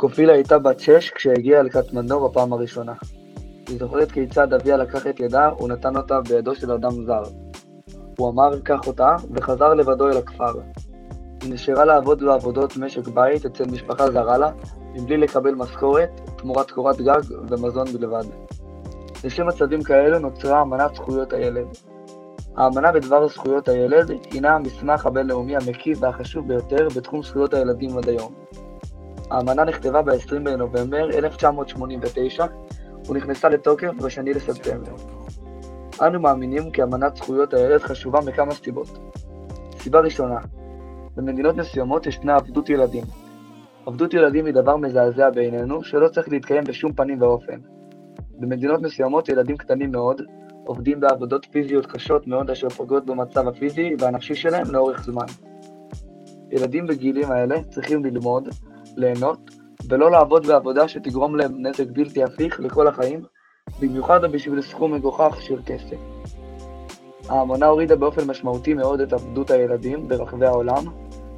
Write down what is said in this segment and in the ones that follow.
קופילה הייתה בת שש כשהגיעה לקטמנדו בפעם הראשונה. היא זוכרת כיצד אביה לקח את ידה ונתן אותה בידו של אדם זר. הוא אמר קח אותה, וחזר לבדו אל הכפר. היא נשארה לעבוד בעבודות משק בית אצל משפחה זרה לה, מבלי לקבל משכורת, תמורת קורת גג ומזון בלבד. לשם מצבים כאלו נוצרה אמנת זכויות הילד. האמנה בדבר זכויות הילד הינה המסמך הבינלאומי המקיף והחשוב ביותר בתחום זכויות הילדים עד היום. האמנה נכתבה ב-20 בנובמבר 1989 ונכנסה לתוקף ב-2 לספטמבר. אנו מאמינים כי אמנת זכויות הילד חשובה מכמה סיבות. סיבה ראשונה, במדינות מסוימות ישנה עבדות ילדים. עבדות ילדים היא דבר מזעזע בעינינו שלא צריך להתקיים בשום פנים ואופן. במדינות מסוימות ילדים קטנים מאוד עובדים בעבודות פיזיות קשות מאוד אשר פוגעות במצב הפיזי והנפשי שלהם לאורך זמן. ילדים בגילים האלה צריכים ללמוד, ליהנות, ולא לעבוד בעבודה שתגרום להם נזק בלתי הפיך לכל החיים, במיוחד בשביל סכום מגוחך של כסף. האמנה הורידה באופן משמעותי מאוד את עבדות הילדים ברחבי העולם,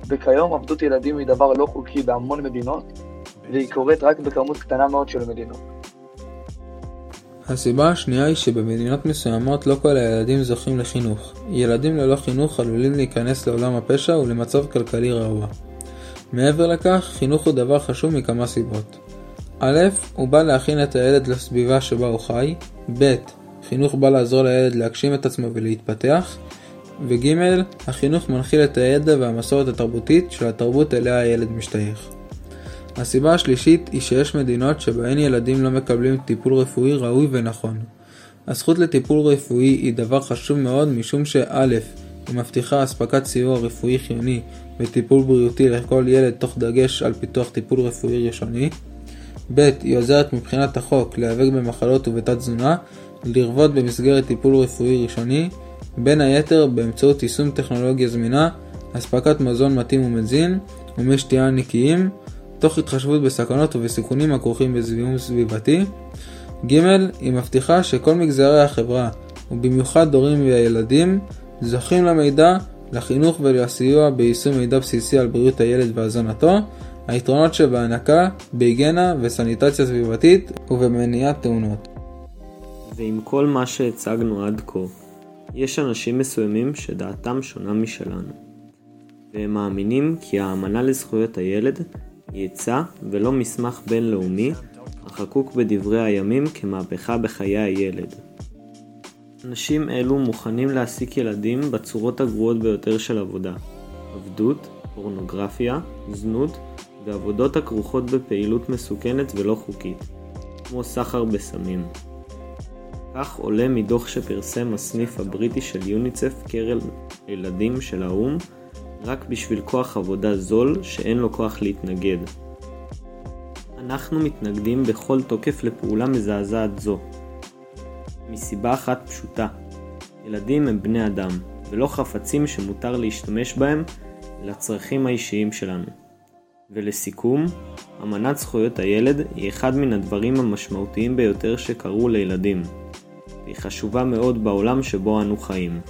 וכיום עבדות ילדים היא דבר לא חוקי בהמון מדינות, והיא קורית רק בכמות קטנה מאוד של מדינות. הסיבה השנייה היא שבמדינות מסוימות לא כל הילדים זוכים לחינוך. ילדים ללא חינוך עלולים להיכנס לעולם הפשע ולמצב כלכלי רעוע. מעבר לכך, חינוך הוא דבר חשוב מכמה סיבות. א', הוא בא להכין את הילד לסביבה שבה הוא חי, ב', חינוך בא לעזור לילד להגשים את עצמו ולהתפתח, וג', החינוך מנחיל את הידע והמסורת התרבותית של התרבות אליה הילד משתייך. הסיבה השלישית היא שיש מדינות שבהן ילדים לא מקבלים טיפול רפואי ראוי ונכון. הזכות לטיפול רפואי היא דבר חשוב מאוד משום שא' היא מבטיחה אספקת סיוע רפואי חיוני וטיפול בריאותי לכל ילד תוך דגש על פיתוח טיפול רפואי ראשוני. ב. היא עוזרת מבחינת החוק להיאבק במחלות ובתת תזונה, לרבות במסגרת טיפול רפואי ראשוני, בין היתר באמצעות יישום טכנולוגיה זמינה, אספקת מזון מתאים ומזין, ומי שתייה נקיים, תוך התחשבות בסכנות ובסיכונים הכרוכים בזיהום סביבתי. ג. היא מבטיחה שכל מגזרי החברה, ובמיוחד הורים וילדים, זוכים למידע, לחינוך ולסיוע ביישום מידע בסיסי על בריאות הילד והזנתו, היתרונות שבהענקה, בהיגיינה וסניטציה סביבתית ובמניעת תאונות. ועם כל מה שהצגנו עד כה, יש אנשים מסוימים שדעתם שונה משלנו. והם מאמינים כי האמנה לזכויות הילד היא עצה ולא מסמך בינלאומי החקוק בדברי הימים כמהפכה בחיי הילד. אנשים אלו מוכנים להעסיק ילדים בצורות הגרועות ביותר של עבודה עבדות, פורנוגרפיה, זנות ועבודות הכרוכות בפעילות מסוכנת ולא חוקית, כמו סחר בסמים. כך עולה מדוח שפרסם הסניף הבריטי של יוניצף קרן ילדים של האו"ם רק בשביל כוח עבודה זול שאין לו כוח להתנגד. אנחנו מתנגדים בכל תוקף לפעולה מזעזעת זו. מסיבה אחת פשוטה ילדים הם בני אדם, ולא חפצים שמותר להשתמש בהם לצרכים האישיים שלנו. ולסיכום, אמנת זכויות הילד היא אחד מן הדברים המשמעותיים ביותר שקרו לילדים. והיא חשובה מאוד בעולם שבו אנו חיים.